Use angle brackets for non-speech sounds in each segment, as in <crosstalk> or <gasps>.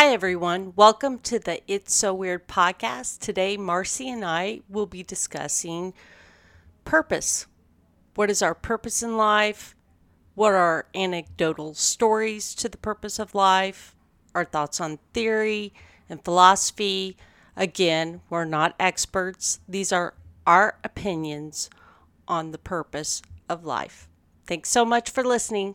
Hi, everyone. Welcome to the It's So Weird podcast. Today, Marcy and I will be discussing purpose. What is our purpose in life? What are anecdotal stories to the purpose of life? Our thoughts on theory and philosophy. Again, we're not experts, these are our opinions on the purpose of life. Thanks so much for listening.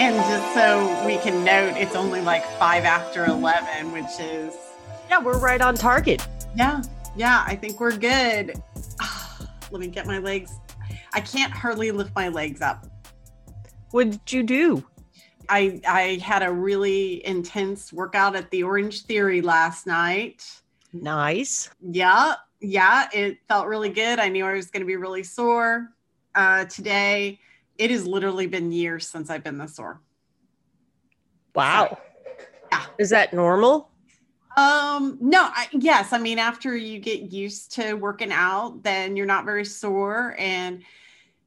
And just so we can note, it's only like five after 11, which is. Yeah, we're right on target. Yeah, yeah, I think we're good. <sighs> Let me get my legs. I can't hardly lift my legs up. What did you do? I I had a really intense workout at the Orange Theory last night. Nice. Yeah, yeah, it felt really good. I knew I was going to be really sore uh, today. It has literally been years since I've been this sore. Wow. So, yeah. Is that normal? Um, no, I, yes. I mean, after you get used to working out, then you're not very sore. And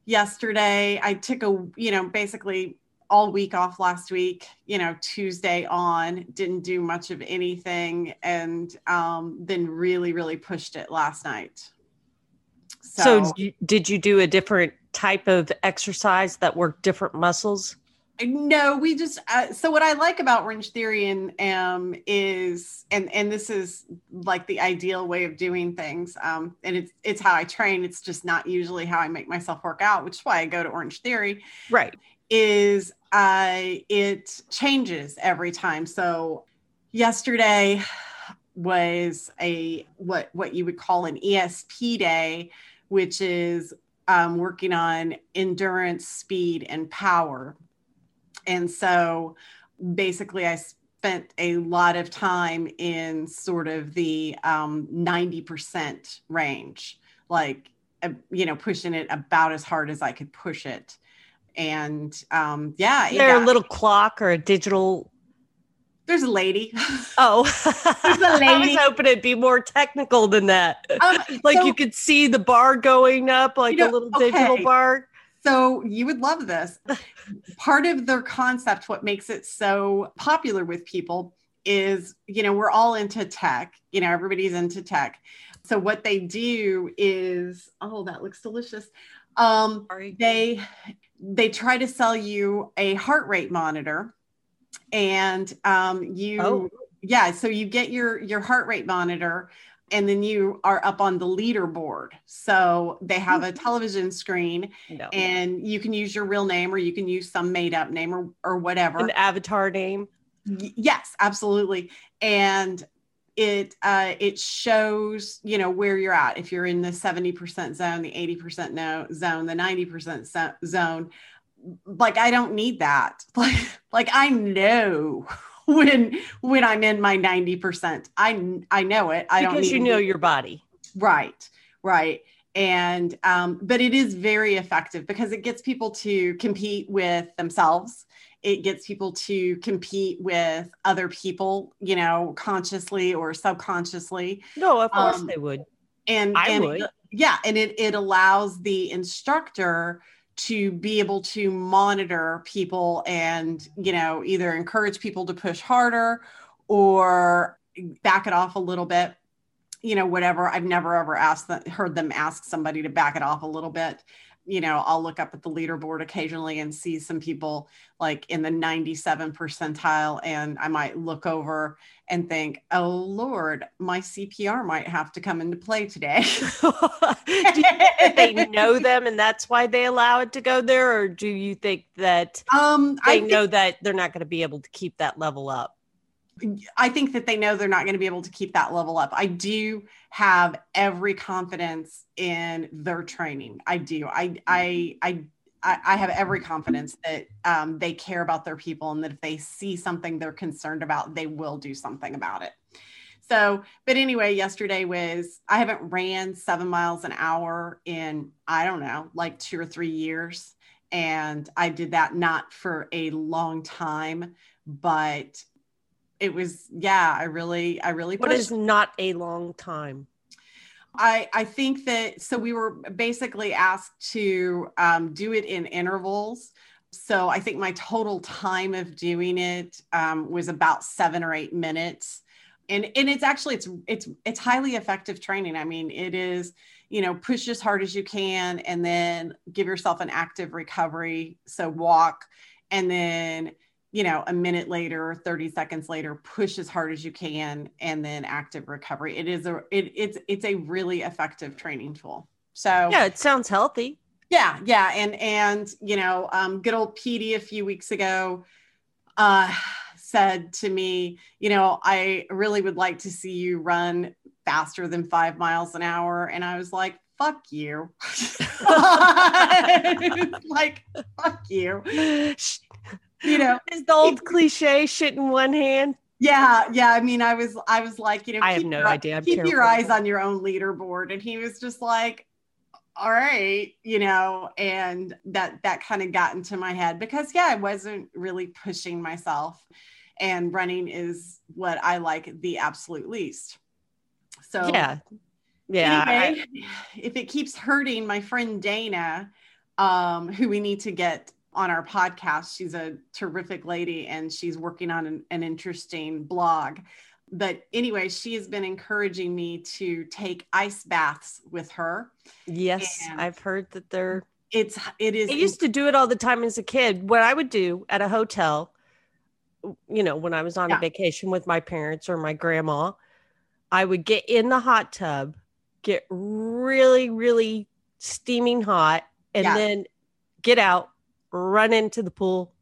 yesterday I took a, you know, basically all week off last week, you know, Tuesday on, didn't do much of anything, and um, then really, really pushed it last night. So, so did you do a different type of exercise that work different muscles? No, we just uh, so what I like about Orange Theory and um, is and and this is like the ideal way of doing things. Um, and it's it's how I train. It's just not usually how I make myself work out, which is why I go to Orange Theory. Right. Is uh, it changes every time. So yesterday was a what what you would call an ESP day, which is um, working on endurance, speed, and power. And so basically, I spent a lot of time in sort of the um, 90% range, like, uh, you know, pushing it about as hard as I could push it and um, yeah, is there got, a little clock or a digital? There's a lady. <laughs> Oh, there's a lady. I was hoping it'd be more technical than that. Um, <laughs> like so, you could see the bar going up, like you know, a little okay. digital bar. So you would love this. Part of their concept, what makes it so popular with people is, you know, we're all into tech. You know, everybody's into tech. So what they do is, oh, that looks delicious. Um, Sorry. they they try to sell you a heart rate monitor and um, you oh. yeah so you get your your heart rate monitor and then you are up on the leaderboard. So they have a television screen no. and you can use your real name or you can use some made up name or, or whatever. An avatar name? Y- yes absolutely. And it uh, it shows you know where you're at. If you're in the 70% zone the 80% no zone the 90% zone like i don't need that. <laughs> Like like i know <laughs> when when i'm in my 90% i i know it. I because don't because you know your body. Right right. And um but it is very effective because it gets people to compete with themselves. It gets people to compete with other people, you know, consciously or subconsciously. No, of course um, they would. And I and would. It, yeah, and it it allows the instructor to be able to monitor people and you know either encourage people to push harder or back it off a little bit. You know whatever. I've never ever asked heard them ask somebody to back it off a little bit you know, I'll look up at the leaderboard occasionally and see some people like in the 97 percentile. And I might look over and think, oh, Lord, my CPR might have to come into play today. <laughs> do they know them and that's why they allow it to go there? Or do you think that um, they think- know that they're not going to be able to keep that level up? I think that they know they're not going to be able to keep that level up. I do have every confidence in their training. I do. I I I I have every confidence that um, they care about their people and that if they see something they're concerned about, they will do something about it. So, but anyway, yesterday was I haven't ran seven miles an hour in, I don't know, like two or three years. And I did that not for a long time, but it was, yeah, I really, I really, what is not a long time? I, I think that so we were basically asked to um, do it in intervals. So I think my total time of doing it um, was about seven or eight minutes and and it's actually it's it's it's highly effective training i mean it is you know push as hard as you can and then give yourself an active recovery so walk and then you know a minute later 30 seconds later push as hard as you can and then active recovery it is a it, it's it's a really effective training tool so yeah it sounds healthy yeah yeah and and you know um good old Petey a few weeks ago uh said to me, you know, I really would like to see you run faster than five miles an hour. And I was like, fuck you. <laughs> <laughs> like, fuck you. You know, <laughs> is the old cliche shit in one hand? Yeah, yeah. I mean, I was, I was like, you know, I have no your, idea. I'm keep your eyes on your own leaderboard. And he was just like, all right, you know, and that that kind of got into my head because yeah, I wasn't really pushing myself and running is what I like the absolute least. So yeah, yeah. Anyway, I, if it keeps hurting, my friend Dana, um, who we need to get on our podcast, she's a terrific lady and she's working on an, an interesting blog. But anyway, she has been encouraging me to take ice baths with her. Yes, and I've heard that they're it's it is I used to do it all the time as a kid. What I would do at a hotel you know, when I was on yeah. a vacation with my parents or my grandma, I would get in the hot tub, get really, really steaming hot, and yeah. then get out, run into the pool,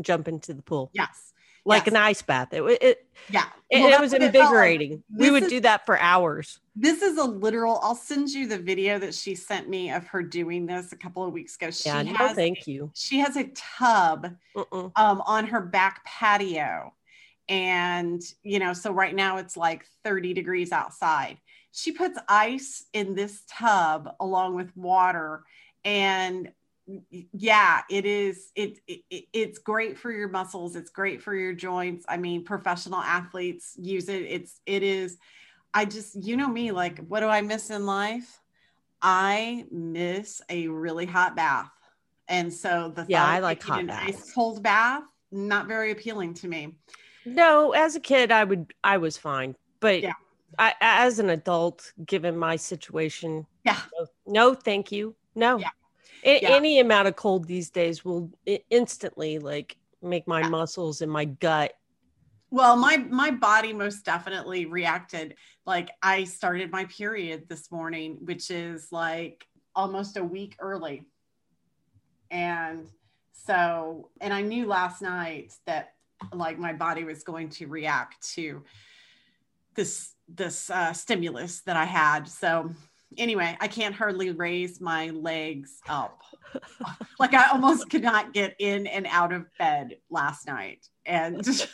jump into the pool. Yes. Like yes. an ice bath. It, it yeah. It, well, it was invigorating. It we would is, do that for hours this is a literal i'll send you the video that she sent me of her doing this a couple of weeks ago she yeah, has thank you she has a tub um, on her back patio and you know so right now it's like 30 degrees outside she puts ice in this tub along with water and yeah it is it, it, it's great for your muscles it's great for your joints i mean professional athletes use it it's it is I just, you know me, like, what do I miss in life? I miss a really hot bath. And so the yeah, I like hot baths. Ice cold bath, not very appealing to me. No, as a kid, I would, I was fine, but yeah. I, as an adult, given my situation, yeah, no, no thank you, no. Yeah. A- yeah. Any amount of cold these days will instantly like make my yeah. muscles and my gut well, my my body most definitely reacted like I started my period this morning, which is like almost a week early. And so, and I knew last night that like my body was going to react to this this uh, stimulus that I had. So anyway, I can't hardly raise my legs up. <laughs> like I almost could not get in and out of bed last night. And <laughs>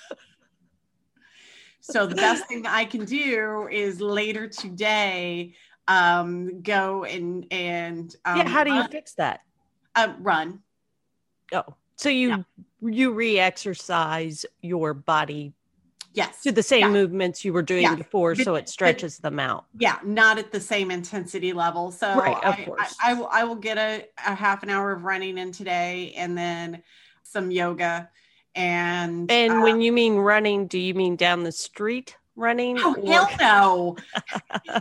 So the best thing I can do is later today um, go and and um, yeah. How do you fix that? Uh, run. Oh, so you yeah. you re-exercise your body yes to the same yeah. movements you were doing yeah. before but, so it stretches but, them out yeah not at the same intensity level so right, of I, course. I, I, will, I will get a, a half an hour of running in today and then some yoga and and uh, when you mean running, do you mean down the street running? Oh or... hell no. <laughs>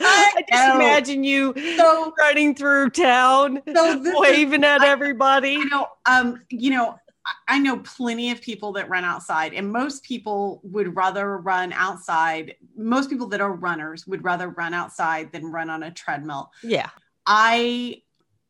I just imagine you so, running through town, so waving is, at I, everybody. You know, um, you know, I know plenty of people that run outside, and most people would rather run outside. Most people that are runners would rather run outside than run on a treadmill. Yeah. I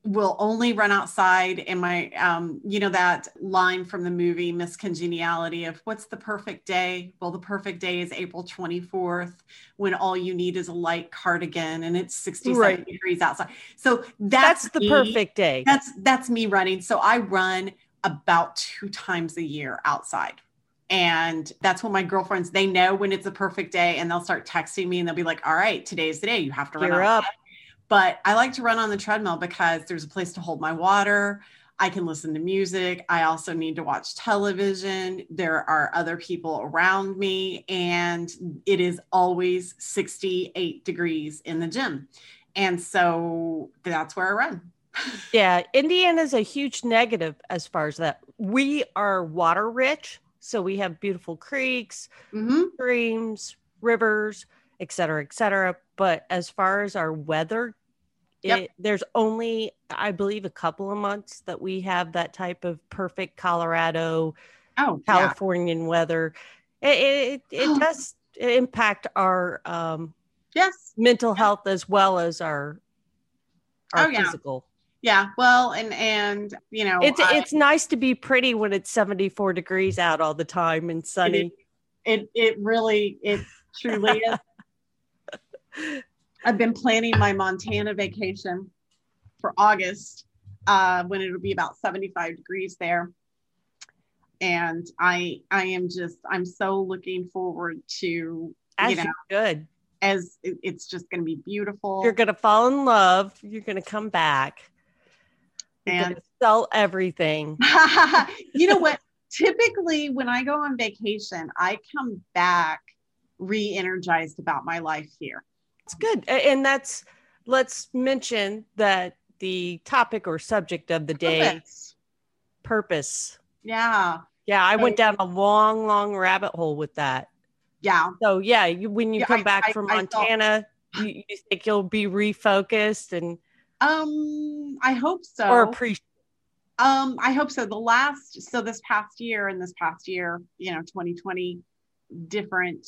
will only run outside and my um you know that line from the movie miss congeniality of what's the perfect day well the perfect day is april 24th when all you need is a light cardigan and it's 67 right. degrees outside so that's, that's the me. perfect day that's that's me running so i run about two times a year outside And that's when my girlfriends, they know when it's a perfect day and they'll start texting me and they'll be like, all right, today's the day. You have to run up. But I like to run on the treadmill because there's a place to hold my water. I can listen to music. I also need to watch television. There are other people around me, and it is always 68 degrees in the gym. And so that's where I run. Yeah, Indiana is a huge negative as far as that. We are water rich, so we have beautiful creeks, hmm streams, rivers, et cetera, et cetera. But as far as our weather, Yep. it, there's only, I believe, a couple of months that we have that type of perfect Colorado, Oh, yeah. Californian weather. It, it, it <gasps> does impact our um, Yes. mental health as well as our, our Oh, yeah. physical. Yeah. Well, and, and, you know, It's I- it's nice to be pretty when it's 74 degrees out all the time and sunny. it, it really, it truly is. <laughs> I've been planning my Montana vacation for August uh, when it'll be about 75 degrees there. And I I am just I'm so looking forward to As you know good. as it's just going to be beautiful You're gonna fall in love. You're gonna come back. And sell everything. <laughs> you know what typically when I go on vacation I come back re-energized about my life here. It's good. And that's let's mention that the topic or subject of the day, Purpose. purpose. Yeah. Yeah, I went down a long, long rabbit hole with that. Yeah. So yeah, you, when you Yeah, come I- back I- from I Montana, you, you think you'll be refocused and Um I hope so. or appreciate. Um, I hope so. The last, so this past year and this past year, you know, 2020, different,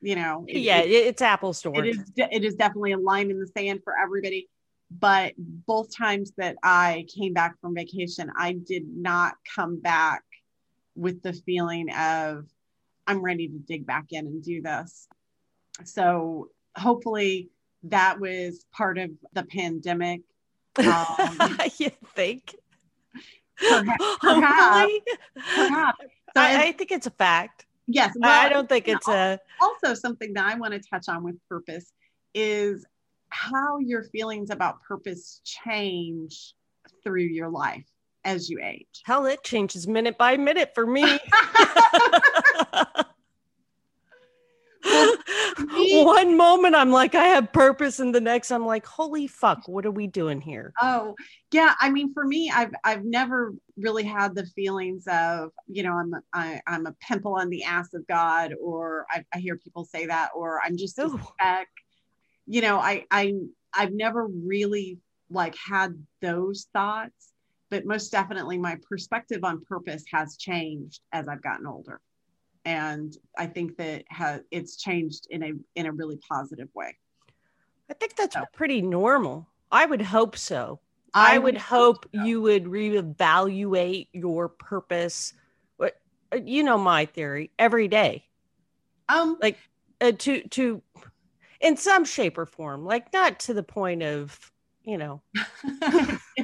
you know, it- Yeah, it- it, it's apples to it is, de- it is definitely a line in the sand for everybody. But both times that I came back from vacation, I did not come back with the feeling of I'm ready to dig back in and do this. So hopefully that was part of the pandemic. Um, <laughs> you think? Perhaps- <laughs> Hopefully. perhaps. So I, I think it's a fact. Yes. I I don't think it's a. also something that I want to touch on with purpose is how your feelings about purpose change through your life as you age. Hell, it changes minute by minute for me. <laughs> <laughs> One moment I'm like, I have purpose, and the next I'm like, holy fuck, what are we doing here? Oh, yeah. I mean, for me, I've I've never really had the feelings of, you know, I'm I, I'm a pimple on the ass of God, or I, I hear people say that, or I'm just a speck. You know, I I I've never really like had those thoughts, but most definitely my perspective on purpose has changed as I've gotten older. And I think that has it's changed in a in a really positive way. I think that's Oh. pretty normal. I would hope so. I, would hope you would reevaluate your purpose. What uh, you know, my theory every day. um like uh, to to in some shape or form like not to the point of you know <laughs> <laughs>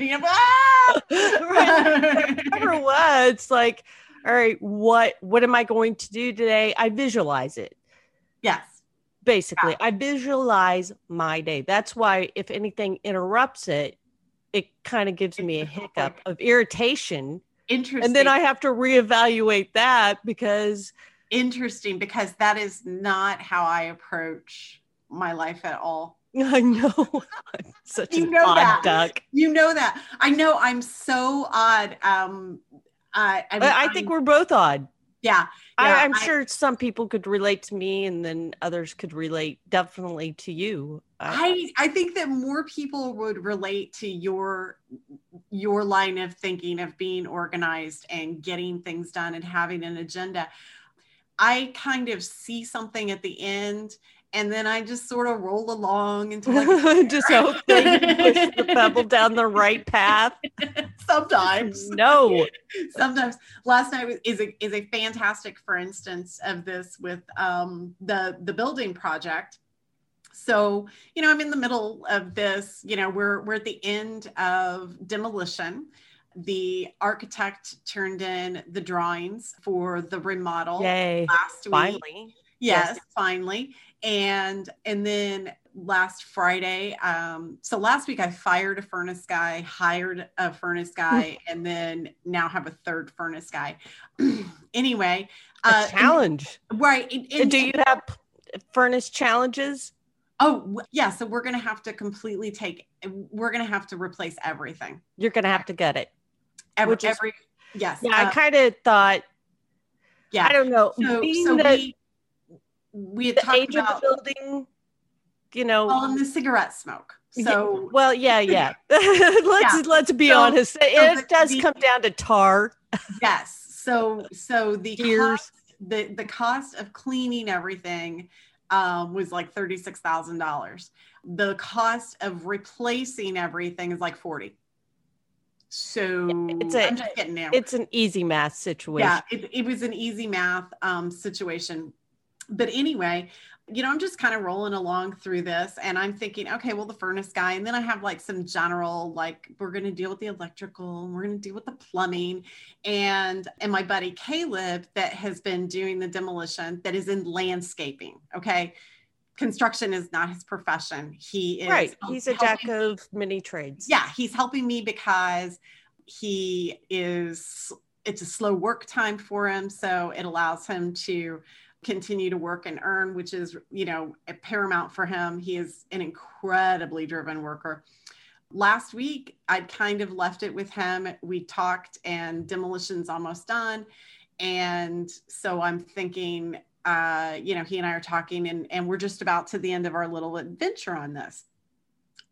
whatever was like all right what what am i going to do today i visualize it yes. basically i visualize my day that's why if anything interrupts it it kind of gives me a hiccup of irritation Interesting. and then i have to reevaluate that because interesting because that is not how I approach my life at all. <laughs> i know i'm <laughs> such You an know odd that. duck You know that. I know I'm so odd. Um I I, I, I think we're both odd yeah. I, Yeah, I'm I- sure some people could relate to me, and then others could relate definitely to you. I I think that more people would relate to your your line of thinking of being organized and getting things done and having an agenda. I kind of see something at the end and then I just sort of roll along until <laughs> I just hope that you push the pebble down the right path. <laughs> sometimes No, <laughs> sometimes last night was, is a is a fantastic for instance of this with um the the building project so you know i'm in the middle of this you know we're we're at the end of demolition The architect turned in the drawings for the remodel Yay. last week. Finally. Yes, Yes. finally. And and then last Friday, um, so last week I fired a furnace guy, hired a furnace guy, and then now have a third furnace guy. <clears throat> anyway, A uh, challenge. right? and- and- Do you have furnace challenges? Oh, yeah. So we're gonna have to completely take. We're gonna have to replace everything. You're going to have to get it. Every, is- every yes. Yeah, I uh, kind of thought, yeah. I don't know, so being so that we we had the talked about building, you know, well, and the cigarette smoke. Yeah, So well, yeah, yeah. <laughs> <laughs> let's Yeah. let's be So- honest. so it the- does the- come down to tar. <laughs> yes. So so the cost, the the cost of cleaning everything um, was like thirty six thousand dollars. The cost of replacing everything is like forty. So it's a- I'm just getting there. It's an easy math situation. yeah it, it was an easy math um, situation but anyway you know i'm just kind of rolling along through this and i'm thinking okay well the furnace guy and then i have like some general like we're going to deal with the electrical and we're going to deal with the plumbing and and my buddy caleb that has been doing the demolition that is in landscaping okay construction is not his profession he is right. He's a jack of many trades. yeah he's helping me because he is it's a slow work time for him so it allows him to continue to work and earn which is you know paramount for him. He is an incredibly driven worker. Last week i'd kind of left it with him. We talked and demolition's almost done. And so i'm thinking uh you know he and i are talking and and we're just about to the end of our little adventure on this.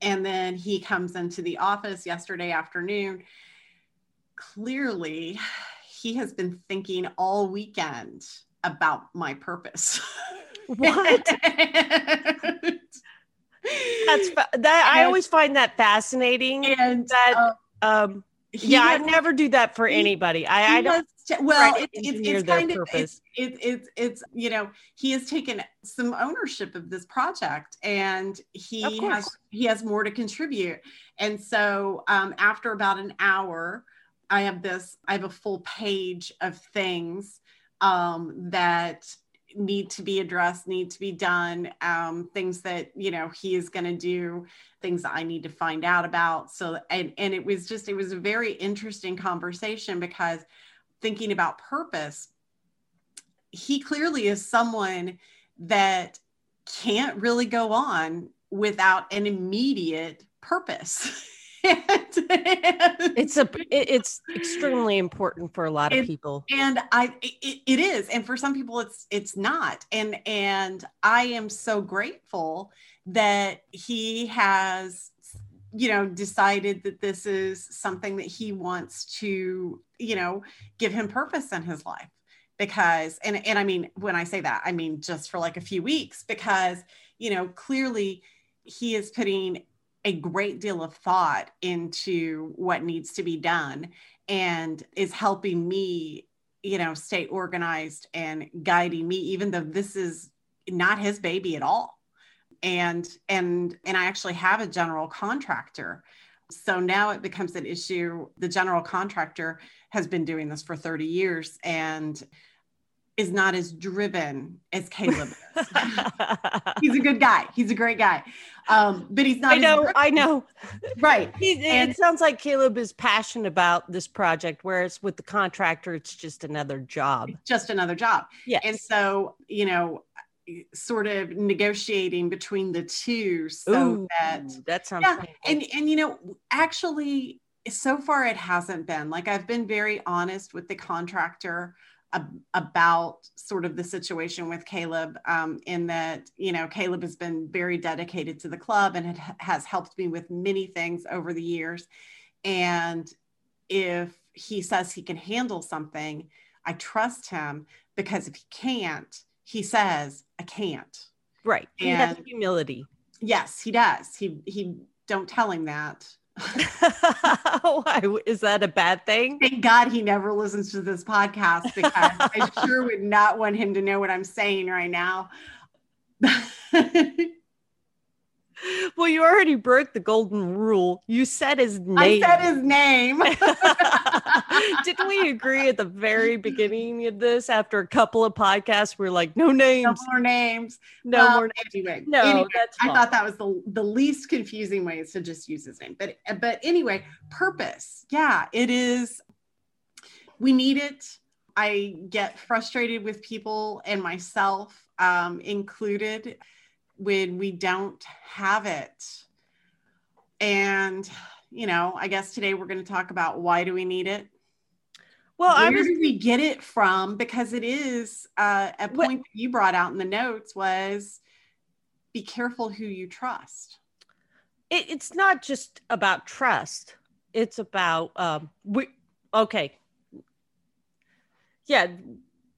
And then he comes into the office yesterday afternoon. Clearly, he has been thinking all weekend about my purpose. <laughs> What? That's that. I always find that fascinating. and that uh, um, he yeah, I never do that for he- anybody. I, I don't has well, it's, it's, it's kind of it's, it's it's it's you know he has taken some ownership of this project and he has he has more to contribute and so um, after about an hour i have this i have a full page of things um, that need to be addressed need to be done um, things that you know he is going to do things i need to find out about. So and and it was just it was a very interesting conversation because thinking about purpose he clearly is someone that can't really go on without an immediate purpose <laughs> it's a it's extremely important for a lot of people. and i it, it is and for some people it's it's not and and i am so grateful that he has you know decided that this is something that he wants to you know give him purpose in his life because and and i mean when i say that i mean just for like a few weeks because you know clearly he is putting a great deal of thought into what needs to be done and is helping me you know stay organized and guiding me even though this is not his baby at all. And and and i actually have a general contractor. So now it becomes an issue. The general contractor has been doing this for 30 years and is not as driven as caleb is. <laughs> he's a good guy he's a great guy um but he's not I know. I know. right He, And- it sounds like Caleb is passionate about this project, whereas with the contractor, it's just another job. just another job Yeah. and so you know sort of negotiating between the two so Ooh, that that sounds yeah and and you know actually so far it hasn't been like i've been very honest with the contractor about sort of the situation with caleb um, in that you know caleb has been very dedicated to the club and it has helped me with many things over the years and if he says he can handle something i trust him because if he can't he says i can't right. He has and- humility. yes he does he he don't tell him that <laughs> Why is that a bad thing? Thank God he never listens to this podcast because I sure would not want him to know what I'm saying right now. <laughs> well, you already broke the golden rule. You said his name. I said his name. <laughs> Didn't we agree at the very beginning of this? After a couple of podcasts, we are like, no names, no more names, no well, more names. Anyway, no, anyway. I thought that was the the least confusing way is to just use his name. But but anyway, purpose. Yeah, it is. We need it. I get frustrated with people and myself um, included when we don't have it. And, you know, I guess today we're going to talk about why do we need it? Well, where was, do we get it from? Because it is uh, a point what, that you brought out in the notes was be careful who you trust. It, it's not just about trust. It's about um, we. Okay. Yeah.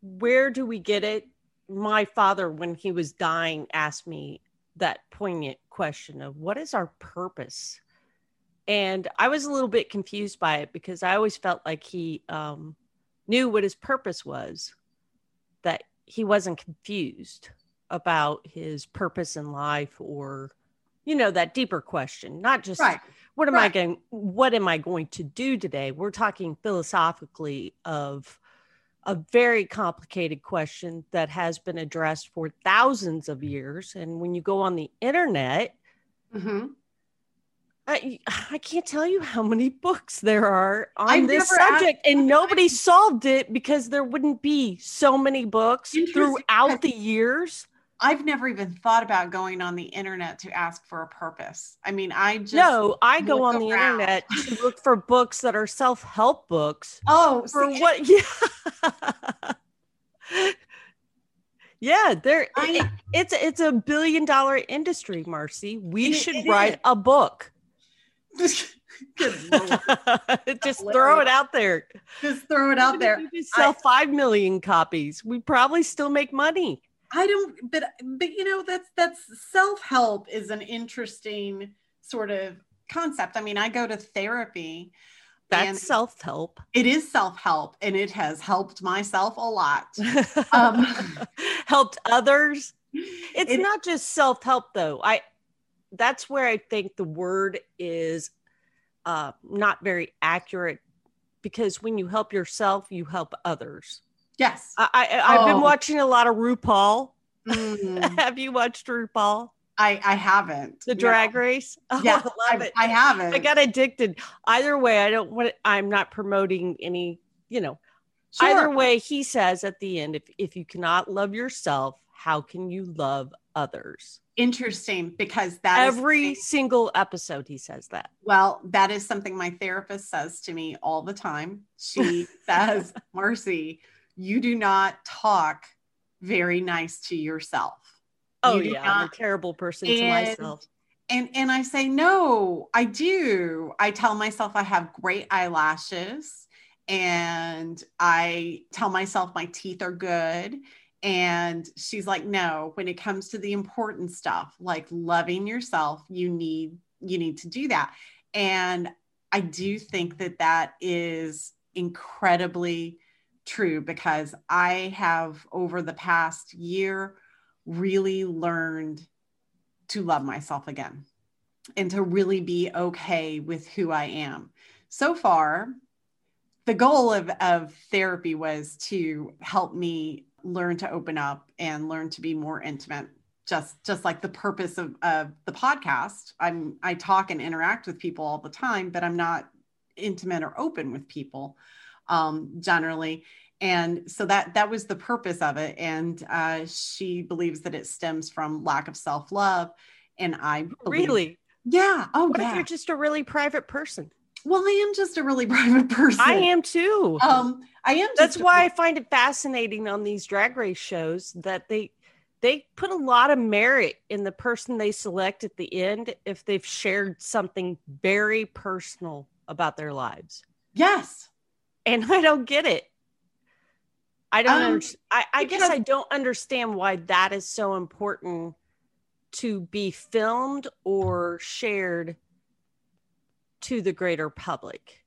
Where do we get it? My father, when he was dying, asked me that poignant question of what is our purpose? And I was a little bit confused by it because I always felt like he um, knew what his purpose was, that he wasn't confused about his purpose in life or, you know, that deeper question, not just right. what am right. I going, what am I going to do today? We're talking philosophically of a very complicated question that has been addressed for thousands of years. And when you go on the internet, mm-hmm. I, I can't tell you how many books there are on I've this subject, asked- and nobody solved it because there wouldn't be so many books throughout the years. I've never even thought about going on the internet to ask for a purpose. I mean, I just no, I go on the internet to look for books that are self help books. Oh, for see, what? <laughs> Yeah, yeah. There, I, it, it's it's a billion dollar industry, Marcy. We should it write is. a book. <laughs> <laughs> just throw it out there. Just throw it out there. Sell I, five million copies. We probably still make money. I don't, but but you know that's that's self help is an interesting sort of concept. I mean, I go to therapy. That's self help. It is self help, and it has helped myself a lot. <laughs> Um, helped others. It's it, not just self help, though. I that's where I think the word is uh, not very accurate because when you help yourself, you help others. Yes. I, I have oh. been watching a lot of RuPaul. Mm. <laughs> have you watched RuPaul? I, I haven't. The drag no. race? <laughs> Oh, yeah, I love I, it. I haven't. I got addicted. Either way, I don't want I'm not promoting any, you know. Sure. Either way, he says at the end, if if you cannot love yourself, how can you love others? Interesting because that every single episode he says that. Well, that is something my therapist says to me all the time. She <laughs> says, Marcy, you do not talk very nice to yourself. Oh yeah, not, I'm a terrible person and, to myself. And and I say no, I do. I tell myself I have great eyelashes and I tell myself my teeth are good and she's like no, when it comes to the important stuff like loving yourself, you need you need to do that. And I do think that that is incredibly true because I have over the past year really learned to love myself again and to really be okay with who I am. So far, the goal of, of therapy was to help me learn to open up and learn to be more intimate just just like the purpose of, of the podcast i'm i talk and interact with people all the time but i'm not intimate or open with people um, generally. And so that that was the purpose of it. And uh, she believes that it stems from lack of self-love. And i believe, really? Yeah. Oh what yeah. if you're just a really private person? Well i am just a really <laughs> private person. I am too. Um i am that's why I find it fascinating on these drag race shows that they they put a lot of merit in the person they select at the end if they've shared something very personal about their lives. Yes and <laughs> I don't get it. I don't. Um, under- I, I guess I don't understand why that is so important to be filmed or shared to the greater public.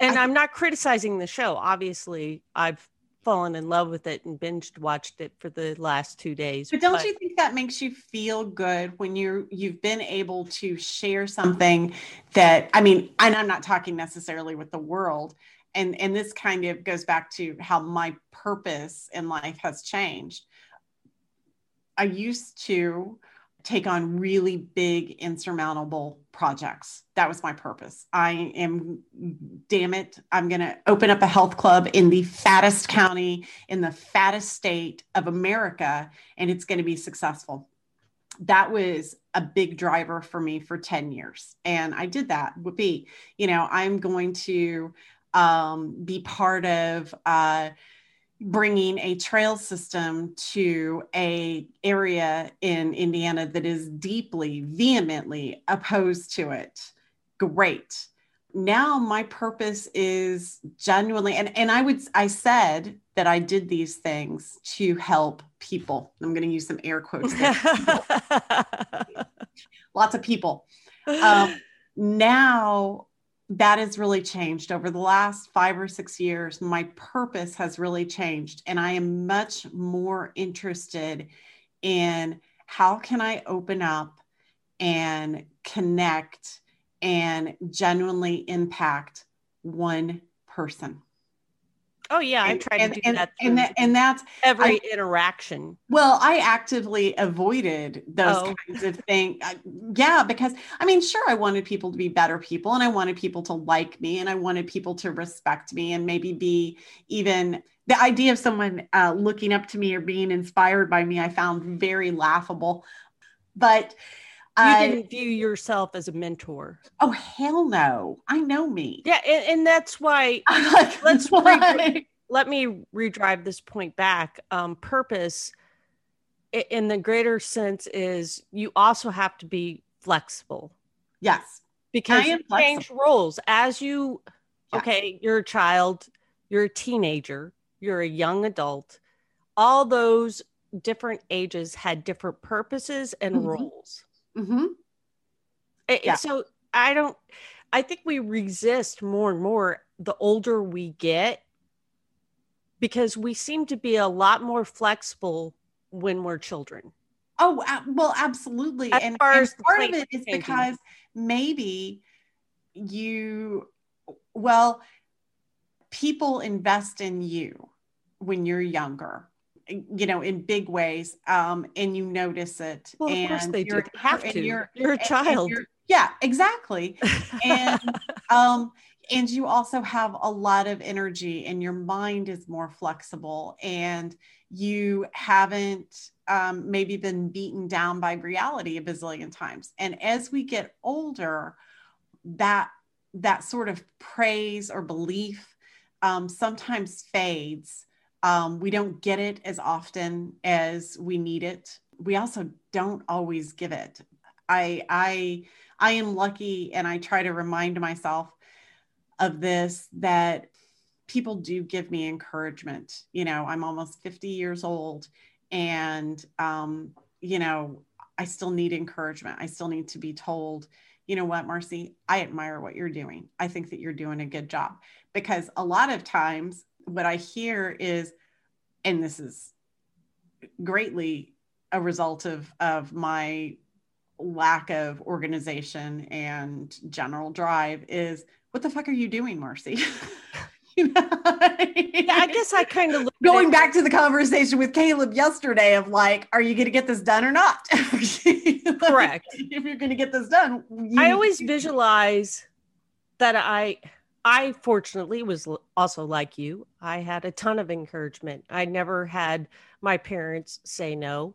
And I, I'm not criticizing the show. Obviously, I've fallen in love with it and binged watched it for the last two days. But don't but, you think that makes you feel good when you're you've been able to share something that I mean, and I'm not talking necessarily with the world, and and this kind of goes back to how my purpose in life has changed. I used to take on really big, insurmountable projects. That was my purpose. I am, damn it, I'm going to open up a health club in the fattest county, in the fattest state of America, and it's going to be successful. That was a big driver for me for 10 years. And I did that. Would be, you know, I'm going to um, be part of, uh, bringing a trail system to a area in Indiana that is deeply vehemently opposed to it. Great. Now my purpose is genuinely and and I would I said that I did these things to help people. I'm going to use some air quotes there. <laughs> lots of people. Um, now that has really changed over the last five or six years. My purpose has really changed, and I am much more interested in how can I open up and connect and genuinely impact one person. Oh yeah, I tried and, to do and, that. And, that, and that's every I, interaction. Well, I actively avoided those oh. kinds of things. Yeah, because I mean, sure, I wanted people to be better people, and I wanted people to like me, and I wanted people to respect me, and maybe be even the idea of someone uh, looking up to me or being inspired by me. I found very laughable, but. You uh, didn't view yourself as a mentor. Oh hell no! I know me. Yeah, and, and that's why. <laughs> Like, let's <laughs> re- let me redrive this point back. Um, purpose, in the greater sense, is you also have to be flexible. Yes, because you change roles as you. Okay, you're a child. You're a teenager. You're a young adult. All those different ages had different purposes and mm-hmm. roles. Mm-hmm. Yeah. So I don't, I think we resist more and more the older we get because we seem to be a lot more flexible when we're children. Oh, well, absolutely. As and, and part of it is because maybe you, well, people invest in you when you're younger you know, in big ways, um, and you notice it. Well, and of course they do. Have to. You're, you're, a child. You're, yeah, exactly. and <laughs> um, and you also have a lot of energy, and your mind is more flexible, and you haven't um, maybe been beaten down by reality a bazillion times. And as we get older, that that sort of praise or belief um, sometimes fades um, we don't get it as often as we need it. We also don't always give it. I I I am lucky, and I try to remind myself of this that people do give me encouragement. You know, I'm almost 50 years old, and um, you know, I still need encouragement. I still need to be told, you know what, Marcy, I admire what you're doing. I think that you're doing a good job because a lot of times what I hear is, and this is greatly a result of of my lack of organization and general drive is what the fuck are you doing marcy <laughs> you know? yeah, I guess I kind of going back to the conversation with Caleb yesterday of like, are you going to get this done or not? <laughs> Correct. if you're going to get this done, I always visualize that I I fortunately was also like you. I had a ton of encouragement. I never had my parents say no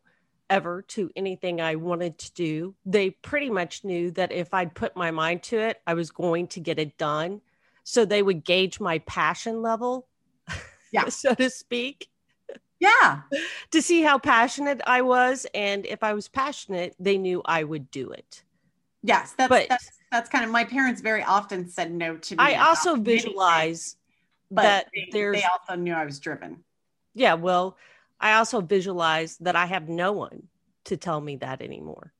ever to anything I wanted to do. They pretty much knew that if I'd put my mind to it, I was going to get it done. So they would gauge my passion level, <laughs> yeah, so to speak. Yeah. <laughs> to see how passionate I was. And if I was passionate, they knew I would do it. Yes, that's but, that's that's kind of my parents very often said no to me. I also visualize but that they, there's they also knew I was driven. Yeah, well, I also visualize that I have no one to tell me that anymore.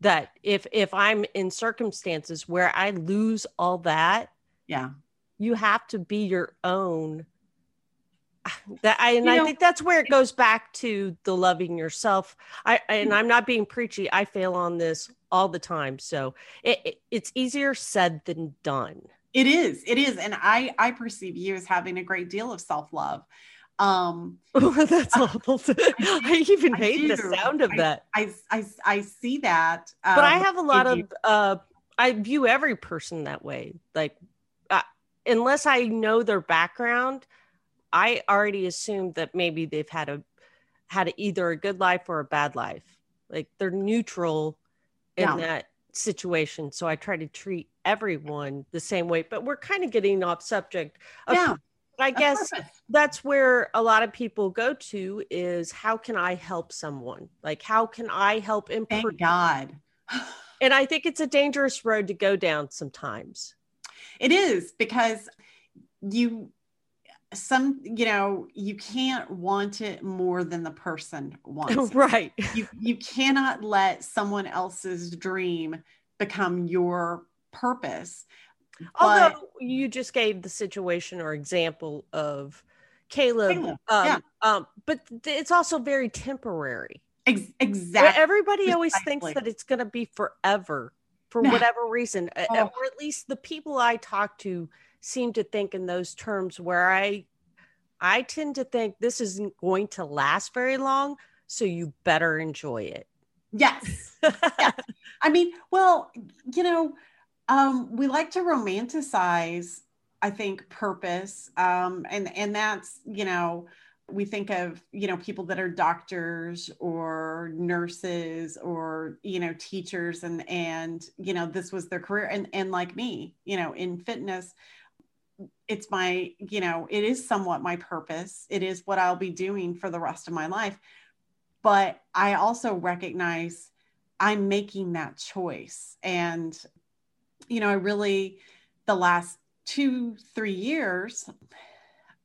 That if if I'm in circumstances where I lose all that, yeah, you have to be your own that I, and you know, I think that's where it goes back to the loving yourself. I and I'm not being preachy. I fail on this all the time, so it, it, it's easier said than done. It is. It is, and I I perceive you as having a great deal of self love. Um, <laughs> oh, that's awful. I, <laughs> I even I hate do. the sound of I, that. I, I I see that, um, but I um, have a lot of. You- uh, I view every person that way. Like, uh, unless I know their background, I already assumed that maybe they've had a had either a good life or a bad life. Like they're neutral in yeah. that situation. So I try to treat everyone the same way. But we're kind of getting off subject. Of, yeah. I guess that's where a lot of people go to is how can I help someone? Like how can I help improve? Thank God. <sighs> and I think it's a dangerous road to go down sometimes. It is because you some you know you can't want it more than the person <laughs> wants right. You you cannot let someone else's dream become your purpose although but, you just gave the situation or example of caleb, caleb um, yeah. um, but it's also very temporary. Ex- exactly everybody always thinks that it's going to be forever for whatever reason oh. or at least the people i talk to seem to think in those terms where I I tend to think this isn't going to last very long, so you better enjoy it. Yes. <laughs> yes. I mean, well, you know, um, we like to romanticize, I think, purpose. Um, and and that's, you know, we think of you know people that are doctors or nurses or you know teachers and and you know this was their career and and like me you know in fitness it's my you know it is somewhat my purpose. It is what i'll be doing for the rest of my life. But i also recognize i'm making that choice. And you know i really the last two three years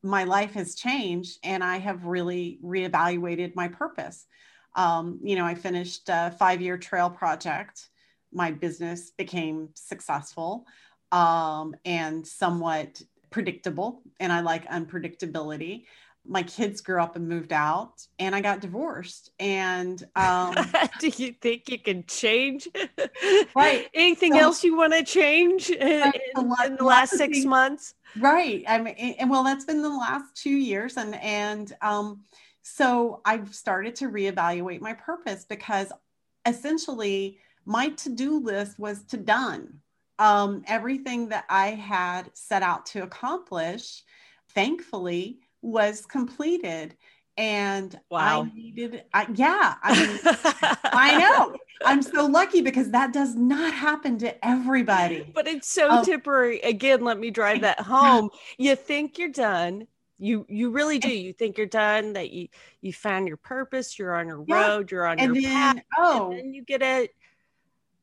my life has changed and i have really reevaluated my purpose. Um, you know i finished a five year trail project. My business became successful um, and somewhat predictable. And I like unpredictability. My kids grew up and moved out, and I got divorced. And um, <laughs> do you think you can change? Right. Anything so, else you want to change in, lot, in the last six things. months? Right. I mean, and well, that's been the last two years, and and um, so I've started to reevaluate my purpose because essentially my to-do list was to done um, everything that I had set out to accomplish, thankfully, was completed. And wow. I needed, I, yeah, I, mean, <laughs> I know. I'm so lucky because that does not happen to everybody. But it's so um, temporary. Again, let me drive that home. You think you're done. You you really do. You think you're done. That you you found your purpose. You're on your yeah. road. You're on and your then, path. Oh, and then you get it.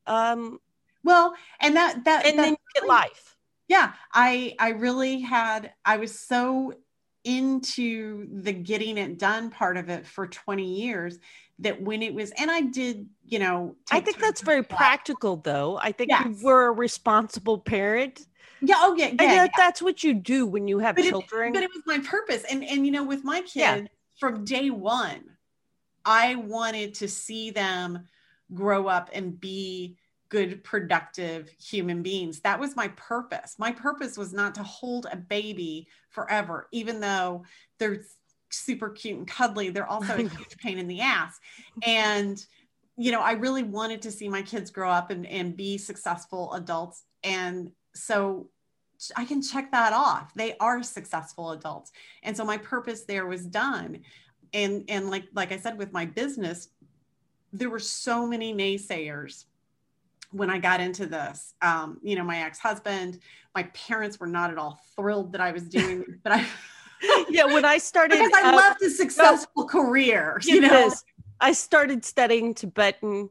Um, well, and that that and that, then you get life. Yeah, I I really had I was so into the getting it done part of it for 20 years that when it was and I did, you know, I think that's very practical though. I think yes. you were a responsible parent. Yeah, oh yeah, yeah, yeah. that's what you do when you have but children. It, but it was my purpose. And and you know, with my kids yeah. from day one, I wanted to see them grow up and be good, productive human beings. That was my purpose. My purpose was not to hold a baby forever, even though they're super cute and cuddly. They're also a huge pain in the ass. And, you know, I really wanted to see my kids grow up and, and be successful adults. And so I can check that off. They are successful adults. And so my purpose there was done. And and like like I said with my business, there were so many naysayers when I got into this. Um, you know, my ex-husband, my parents were not at all thrilled that I was doing, but I <laughs> yeah, when I started because I uh, loved a successful no, career, you know. This, I started studying Tibetan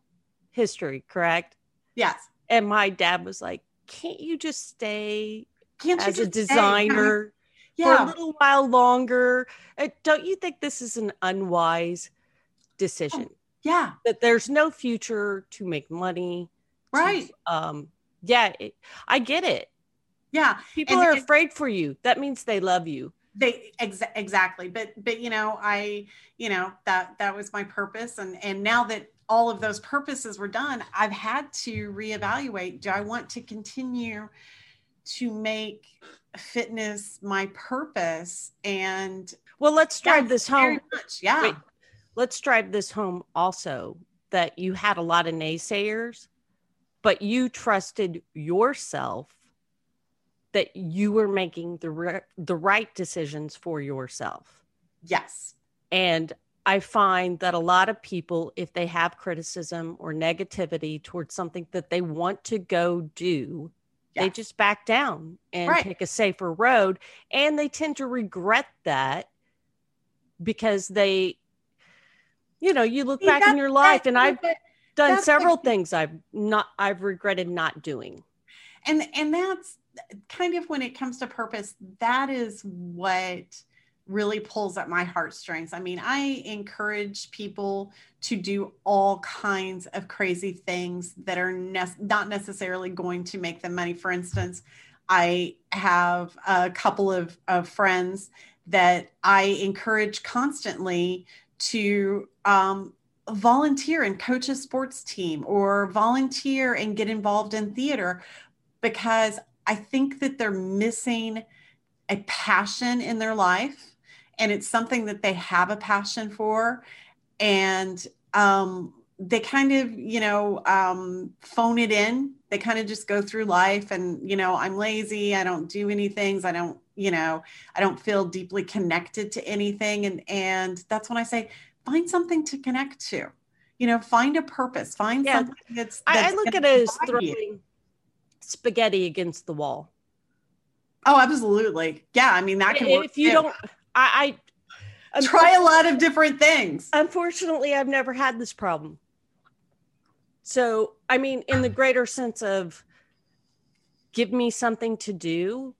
history, correct? Yes. And my dad was like, "Can't you just stay Can't as a designer yeah. for a little while longer? Uh, don't you think this is an unwise decision?" Oh, yeah. That there's no future to make money right. to, um yeah it, i get it. Yeah people and, are and, afraid for you. That means they love you. They ex- exactly. But but you know i you know that that was my purpose. And and now that all of those purposes were done i've had to reevaluate do i want to continue to make fitness my purpose? And well let's drive this home. much, yeah. Wait, let's drive this home also that you had a lot of naysayers but you trusted yourself that you were making the re- the right decisions for yourself. Yes. And I find that a lot of people if they have criticism or negativity towards something that they want to go do, they just back down and right. take a safer road and they tend to regret that because they you know, you look See, back in your life and I've done several things I've not I've regretted not doing. And and that's kind of when it comes to purpose, that is what really pulls at my heartstrings. I mean, I encourage people to do all kinds of crazy things that are ne- not necessarily going to make them money. For instance, I have a couple of, of friends that I encourage constantly to um, volunteer and coach a sports team or volunteer and get involved in theater because I think that they're missing a passion in their life and it's something that they have a passion for. And um, they kind of you know um, phone it in. They kind of just go through life and you know i'm lazy. I don't do any things. i don't you know i don't feel deeply connected to anything. And and that's when i say find something to connect to you know find a purpose find yeah. something that's, that's I, look at it as throwing you spaghetti against the wall. Oh, absolutely. Yeah. I mean, that can if work. If you too. don't, I, I um, try a lot of different things. Unfortunately, I've never had this problem. So, I mean, in the greater sense of give me something to do,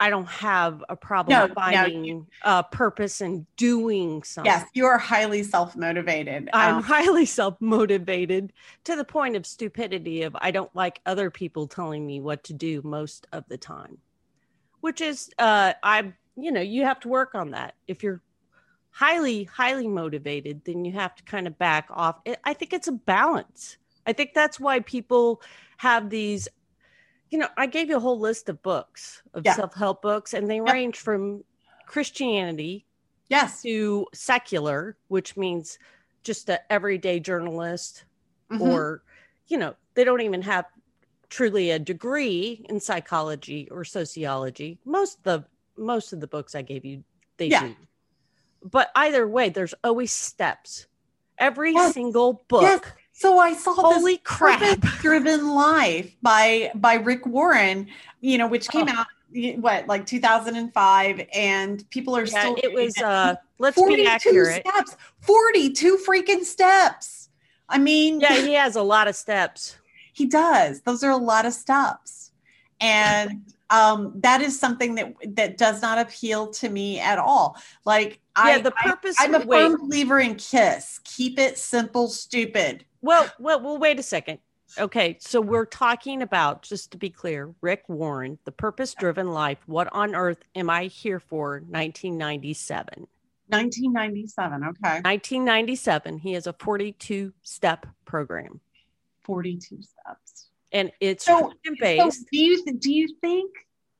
I don't have a problem no, finding no. purpose and doing something. Yes, you are highly self motivated. I'm um, highly self motivated to the point of stupidity of I don't like other people telling me what to do most of the time, which is uh, I you know you have to work on that. If you're highly highly motivated, then you have to kind of back off. I think it's a balance. I think that's why people have these you know, I gave you a whole list of books of yeah. self-help books, and they yep. range from Christianity, yes, to secular, which means just an everyday journalist, mm-hmm. or you know, they don't even have truly a degree in psychology or sociology. Most of the most of the books I gave you, they yeah. do. But either way, there's always steps. Every yes. single book yes. So I saw Holy this crap. driven life by by Rick Warren, you know, which came oh. out what like 2005 and people are yeah, still it was uh let's be accurate. steps. 42 freaking steps. I mean yeah he has a lot of steps. He does. Those are a lot of steps. And <laughs> um that is something that that does not appeal to me at all like yeah I, the purpose I, i'm a wait. firm believer in kiss keep it simple stupid well, well, well, wait a second. Okay, so we're talking about, just to be clear, Rick Warren, The Purpose Driven Life. What on earth am I here for? 1997. 1997. Okay. 1997. He has a 42 step program. 42 steps. And it's so. So do you do you think?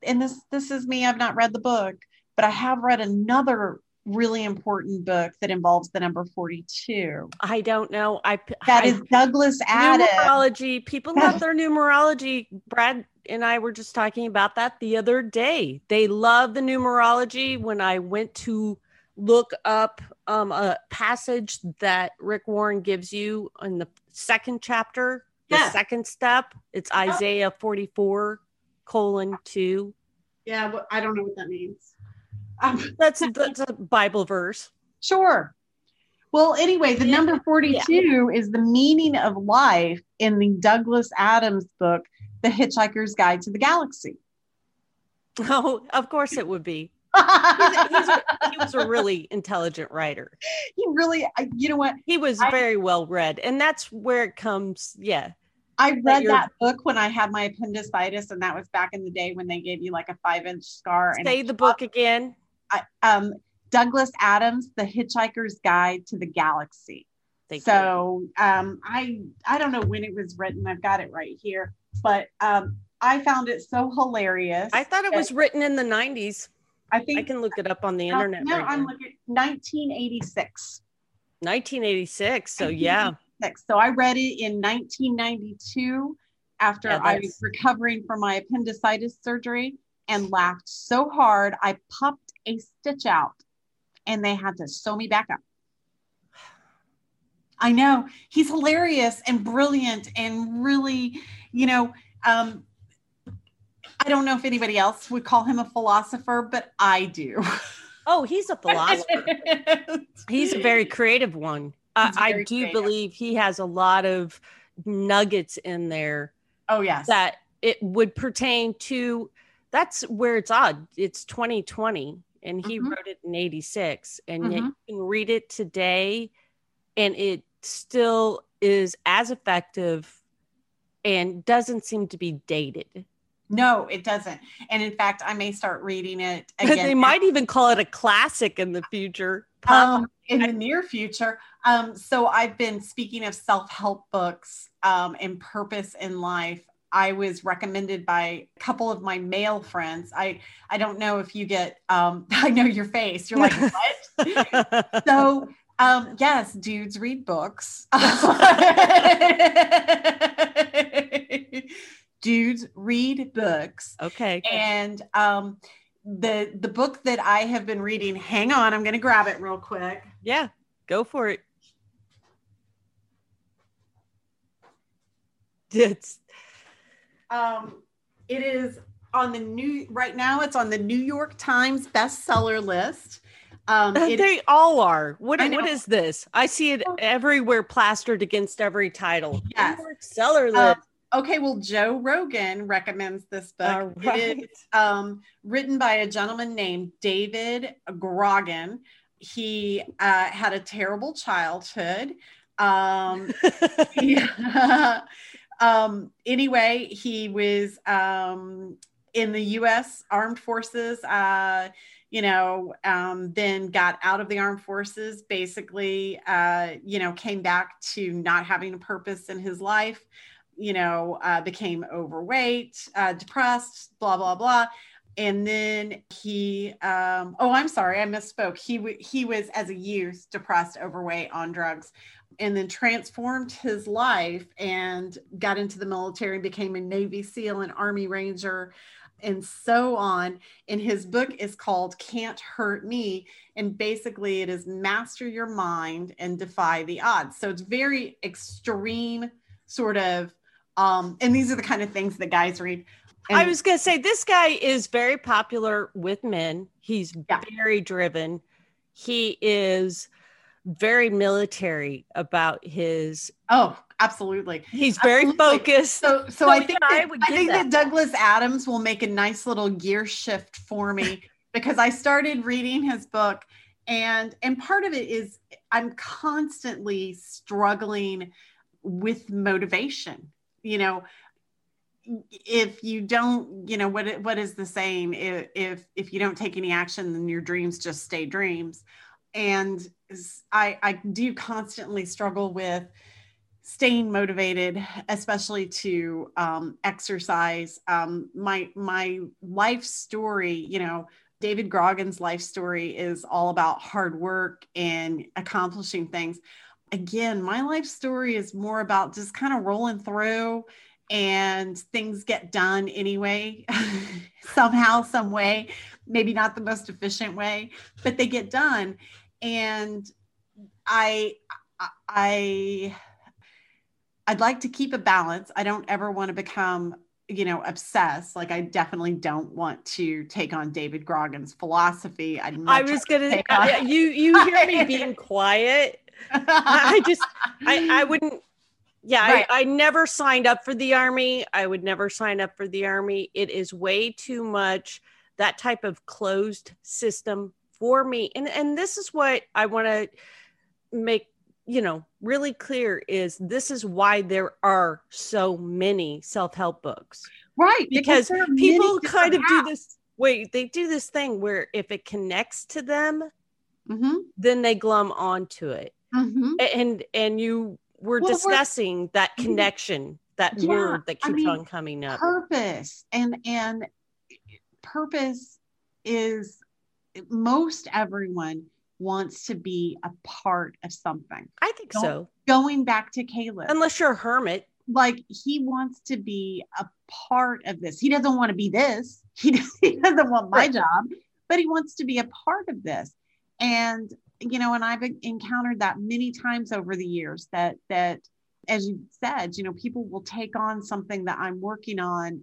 And this this is me. I've not read the book, but I have read another really important book that involves the number 42? I don't know. I that I, is Douglas Adams. Numerology. People love <laughs> their numerology. Brad and I were just talking about that the other day. They love the numerology. When I went to look up um, a passage that Rick Warren gives you in the second chapter, the yeah. second step, it's Isaiah 44 colon 2. Yeah, I don't know what that means. Um, <laughs> that's a, that's a Bible verse. Sure. Well, anyway, the number 42 yeah. is the meaning of life in the Douglas Adams book, The Hitchhiker's Guide to the Galaxy. <laughs> Oh, of course it would be. He's he's a, he was a really <laughs> intelligent writer. He really, you know what? He was I, very well read. And that's where it comes. Yeah. I read that, that, book when I had my appendicitis, and that was back in the day when they gave you like a five inch scar. Say the book again I, um, Douglas Adams, The Hitchhiker's Guide to the Galaxy. Thank so um, I I don't know when it was written. I've got it right here, but um, I found it so hilarious. I thought it was written in the '90s. I think I can look it up on the internet. No, right I'm now. looking 1986. 1986. So yeah. So I read it in 1992 after yeah, I was recovering from my appendicitis surgery and laughed so hard I popped a stitch out and they had to sew me back up. I know he's hilarious and brilliant and really, you know, um, I don't know if anybody else would call him a philosopher, but I do. Oh, he's a philosopher. <laughs> he's a very creative one. Uh, I do creative. believe he has a lot of nuggets in there. Oh, yes. That it would pertain to that's where it's odd. It's 2020 and he mm-hmm. wrote it in 86 and mm-hmm. you can read it today and it still is as effective and doesn't seem to be dated. No, it doesn't. And in fact, I may start reading it <laughs> again. Because they might even call it a classic in the future. Um, in the near future. Um, so I've been speaking of self-help books um, and purpose in life. I was recommended by a couple of my male friends. I I don't know if you get um <laughs> I know your face. You're like, <laughs> what? so um yes, dudes read books. Dudes read books. Okay. And um the the book that I have been reading, hang on, I'm gonna grab it real quick. Yeah, go for it. <laughs> It's um, it is on the new right now. It's on the New York Times bestseller list. Um, uh, it, they all are. What what is this? I see it everywhere, plastered against every title. Yes. Seller uh, list. Okay, well, Joe Rogan recommends this book. Right. It is um, written by a gentleman named David Grogan. He uh, had a terrible childhood. Um, <laughs> <laughs> um, anyway, he was um, in the U.S. Armed Forces. Uh, you know, um, then got out of the armed forces. Basically, uh, you know, came back to not having a purpose in his life. You know, uh, became overweight, uh, depressed, blah blah blah and then he um, oh i'm sorry i misspoke he w- he was as a youth depressed overweight on drugs and then transformed his life and got into the military, and became a Navy SEAL, and Army Ranger, and so on. And his book is called Can't Hurt Me. And basically, it is master your mind and defy the odds. So it's very extreme, sort of. Um, and these are the kind of things that guys read. And I was going to say, this guy is very popular with men. He's yeah. very driven. He is very military about his oh absolutely he's very absolutely. focused so so, so i think yeah, that, I, I think that. that douglas adams will make a nice little gear shift for me <laughs> because i started reading his book and and part of it is i'm constantly struggling with motivation you know if you don't you know what what is the saying if if if you don't take any action then your dreams just stay dreams and I, I do constantly struggle with staying motivated, especially to um, exercise. Um, my my life story, you know, David Grogan's life story is all about hard work and accomplishing things. Again, my life story is more about just kind of rolling through and things get done anyway, <laughs> somehow, some way, maybe not the most efficient way, but they get done and I I I'd like to keep a balance. I don't ever want to become, you know, obsessed. Like I definitely don't want to take on David Grogan's philosophy. i I was gonna uh, you you hear me being <laughs> quiet. I just I I wouldn't yeah, right. I, I never signed up for the army. I would never sign up for the army. It is way too much that type of closed system for me and and this is what i want to make you know really clear is this is why there are so many self-help books right because, because people kind of do this wait, they do this thing where if it connects to them, Mm-hmm. then they glum onto it. Mm-hmm. And and you were Well, we're- discussing that Mhm. connection, that Yeah, word that I keeps mean, on coming up. purpose and and purpose is most everyone wants to be a part of something I think Don't- so. going back to caleb Unless you're a hermit. like he wants to be a part of this he doesn't want to be this he, does- <laughs> he doesn't want my job but he wants to be a part of this and you know and i've encountered that many times over the years that that as you said you know people will take on something that i'm working on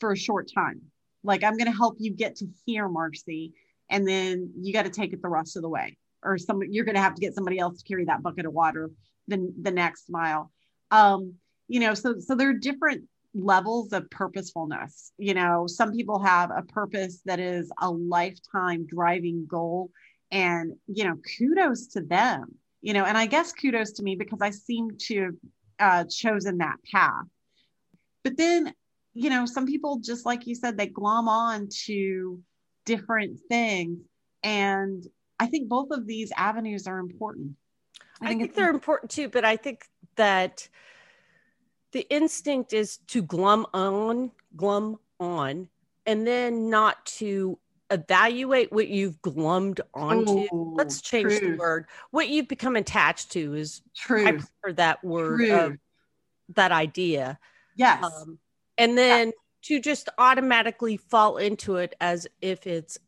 for a short time. Like i'm going to help you get to here marcy and then you got to take it the rest of the way or some you're going to have to get somebody else to carry that bucket of water the, the next mile. Um you know so so there are different levels of purposefulness. You know some people have a purpose that is a lifetime driving goal and you know kudos to them you know and i guess kudos to me because i seem to have uh, chosen that path. But then you know some people just like you said they glom on to different things. And i think both of these avenues are important. I think, it's- they're important too, but I think that the instinct is to glum on, glum on, and then not to evaluate what you've glummed onto. Ooh, Let's change the word. What you've become attached to is true. I prefer that word of that idea. yes Um, and then to just automatically fall into it as if it's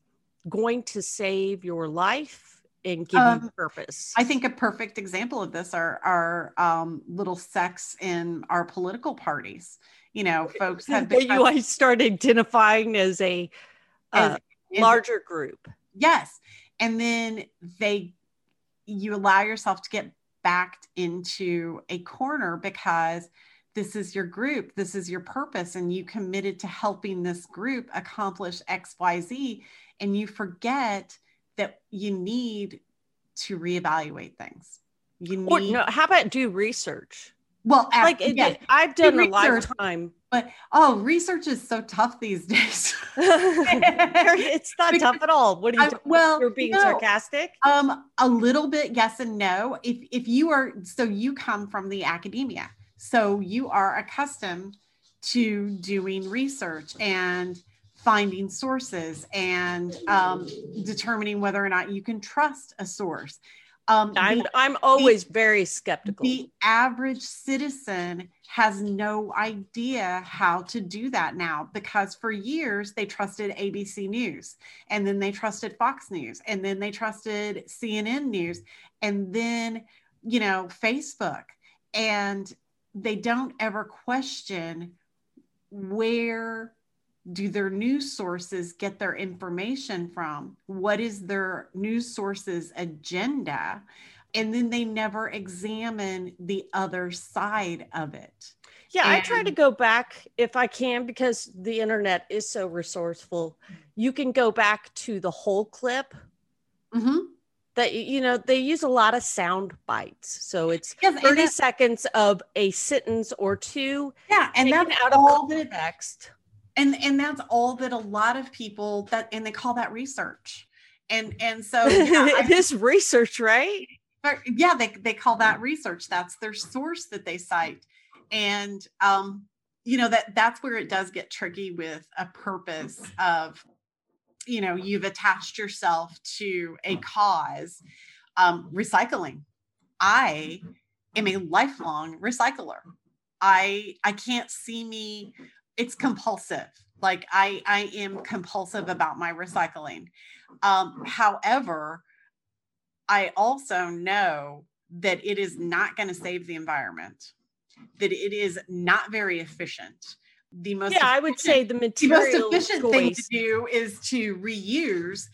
going to save your life and give you Um, purpose. I think a perfect example of this are our um, little sects in our political parties. You know, <laughs> folks have that you I start identifying as a uh, larger group. yes, and then they you allow yourself to get backed into a corner because this is your group, this is your purpose, and you committed to helping this group accomplish X, Y, Z, and you forget that you need to reevaluate things. You need Or no, how about do research? well, ab- Like it, yes, I've done a research. lifetime. But oh, research is so tough these <laughs> days. it's not Because tough at all. What are you? I- well, You're being no. sarcastic. um, a little bit yes and no. If if you are so you come from the academia, so you are accustomed to doing research and finding sources and um, determining whether or not you can trust a source. Um, I'm I'm always very skeptical. the average citizen has no idea how to do that now because for years they trusted ABC News and then they trusted Fox News and then they trusted CNN News and then, you know, Facebook. And they don't ever question where do their news sources get their information from? What is their news sources agenda? And then they never examine the other side of it. Yeah, I try to go back if I can because the internet is so resourceful. You can go back to the whole clip Mhm. that you know they use a lot of sound bites. So it's Yes, 30 that- seconds of a sentence or two yeah, and that's out of all context. And and that's all that a lot of people that and they call that research. And and so yeah, <laughs> I- it is research, right? Yeah they, they call that research. That's their source that they cite. And um you know that that's where it does get tricky with a purpose of you know you've attached yourself to a cause um recycling. I am a lifelong recycler. I i can't see me it's compulsive like i i am compulsive about my recycling um however I also know that it is not going to save the environment, that it is not very efficient. The most Yeah, I would say the material the most efficient thing to do is to reuse.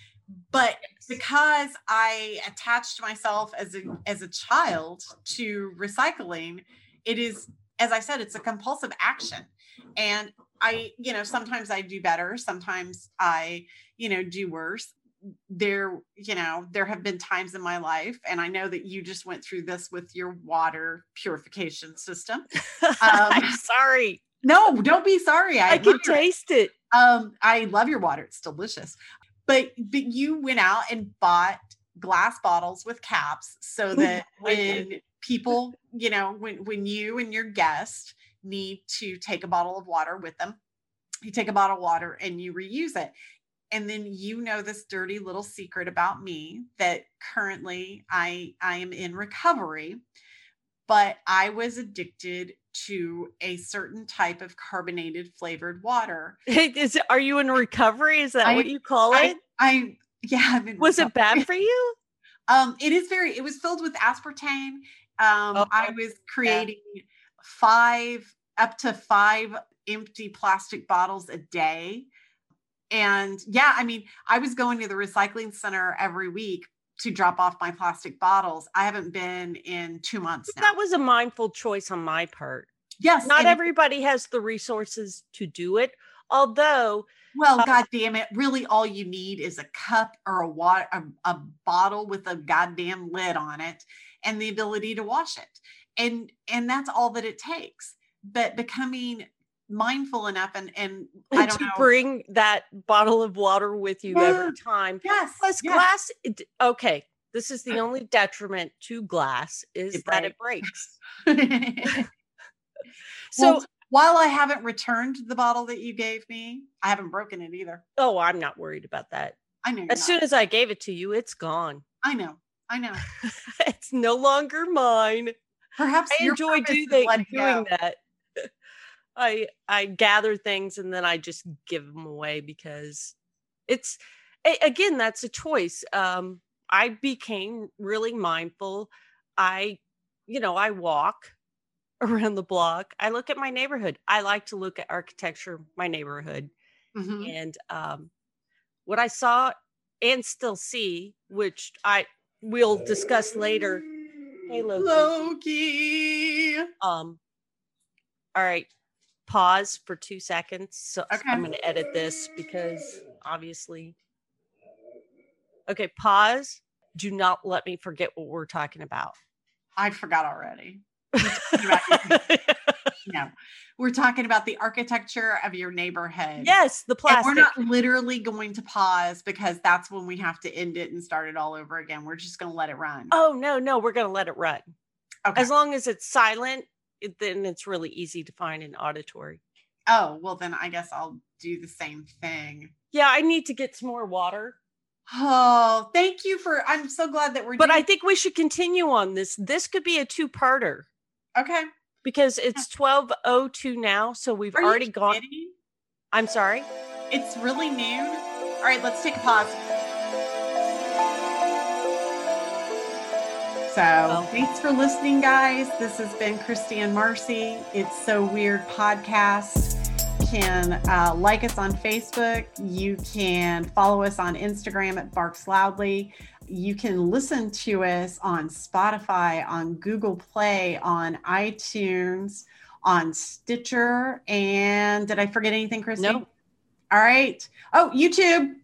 But because I attached myself as a as a child to recycling, it is, as I said, it's a compulsive action. And I, you know, sometimes I do better, sometimes I, you know, do worse there you know there have been times in my life and i know that you just went through this with your water purification system <laughs> I'm sorry. no don't be sorry I, i, can admire it. taste it. Um, I love your water. It's delicious. But but you went out and bought glass bottles with caps so <laughs> that when people, you know, when when you and your guest need to take a bottle of water with them, you take a bottle of water and you reuse it. And then you know this dirty little secret about me that currently I I am in recovery, but I was addicted to a certain type of carbonated flavored water. <laughs> Is are you in recovery? Is that I- what you call I, it? I yeah, I'm in Was it bad for you? <laughs> Um, it is very. It was filled with aspartame. Um, Oh, I was creating five up to five empty plastic bottles a day, and yeah, I mean, I was going to the recycling center every week to drop off my plastic bottles. I haven't been in two months now. That was a mindful choice on my part. yes, Not everybody has the resources to do it. Although, Well, Uh, god damn it, really all you need is a cup or a water a, a bottle with a goddamn lid on it and the ability to wash it. And and that's all that it takes. But becoming mindful enough and and I don't to know. bring that bottle of water with you Yeah. every time. yes. Plus, yes. glass. Okay, this is the only detriment to glass is It that it breaks. <laughs> so So, while I haven't returned the bottle that you gave me, I haven't broken it either. oh, I'm not worried about that. I know. As not. soon as I gave it to you, it's gone. I know. I know. <laughs> it's no longer mine. Perhaps I enjoy do they, doing that. <laughs> I I gather things and then I just give them away because it's again that's a choice. Um, I became really mindful. I, you know, I walk <laughs> around the block. I look at my neighborhood. I like to look at architecture, my neighborhood, Mhm. and um, what I saw and still see, which I we'll discuss later. Hey, Loki. Loki. Um, all right, pause for two seconds. So Okay. I'm going to edit this because obviously. Okay, pause. Do not let me forget what we're talking about. I forgot already. <laughs> No, we're talking about the architecture of your neighborhood. yes, the And plastic. we're not literally going to pause because that's when we have to end it and start it all over again. We're just going to let it run. oh no, no, we're going to let it run. okay. As long as it's silent, it, then it's really easy to find in Audacity. oh, well, then I guess I'll do the same thing. Yeah, I need to get some more water, Oh, thank you for. I'm so glad that we're. but I think we should continue on this. This could be a two-parter okay. Because it's 12:02 now, so we've Are already gone. I'm sorry. It's really noon. All right, let's take a pause. So, Well. thanks for listening, guys. This has been Christy and Marcy. It's So Weird podcast. Can uh, like us on Facebook. You can follow us on Instagram at Barks Loudly. You can listen to us on Spotify, on Google Play, on iTunes, on Stitcher. And did I forget anything, Christy? No. All right. Oh, YouTube.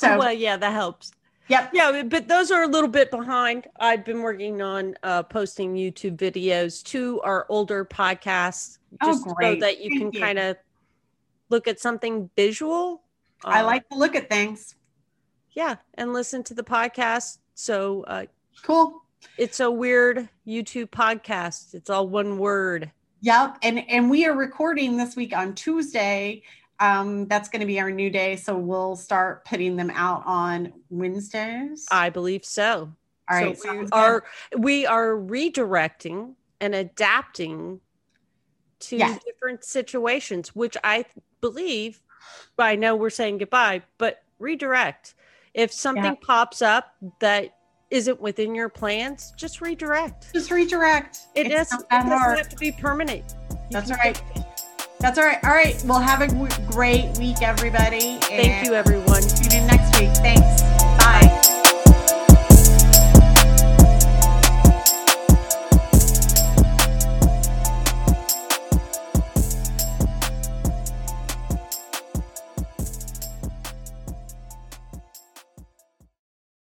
So, Oh, well, yeah, that helps. yep. Yeah, but those are a little bit behind. I've been working on uh, posting YouTube videos to our older podcasts, Oh, just so that you Thank can kind of look at something visual. I Uh, like to look at things. Yeah, and listen to the podcast. So uh, Cool. it's a weird YouTube podcast. It's all one word. Yep. And and we are recording this week on Tuesday. Um, that's going to be our new day. So we'll start putting them out on Wednesdays. I believe so. All right. so we good. are we are redirecting and adapting to different situations, which I believe. I know we're saying goodbye, but redirect. If something yeah. pops up that isn't within your plans, just redirect. Just redirect. It, is, it doesn't hard. have to be permanent. You That's right. That's all right. All right. Well, have a w- great week, everybody. Thank you, everyone. See you next week. Thanks. Bye. Bye.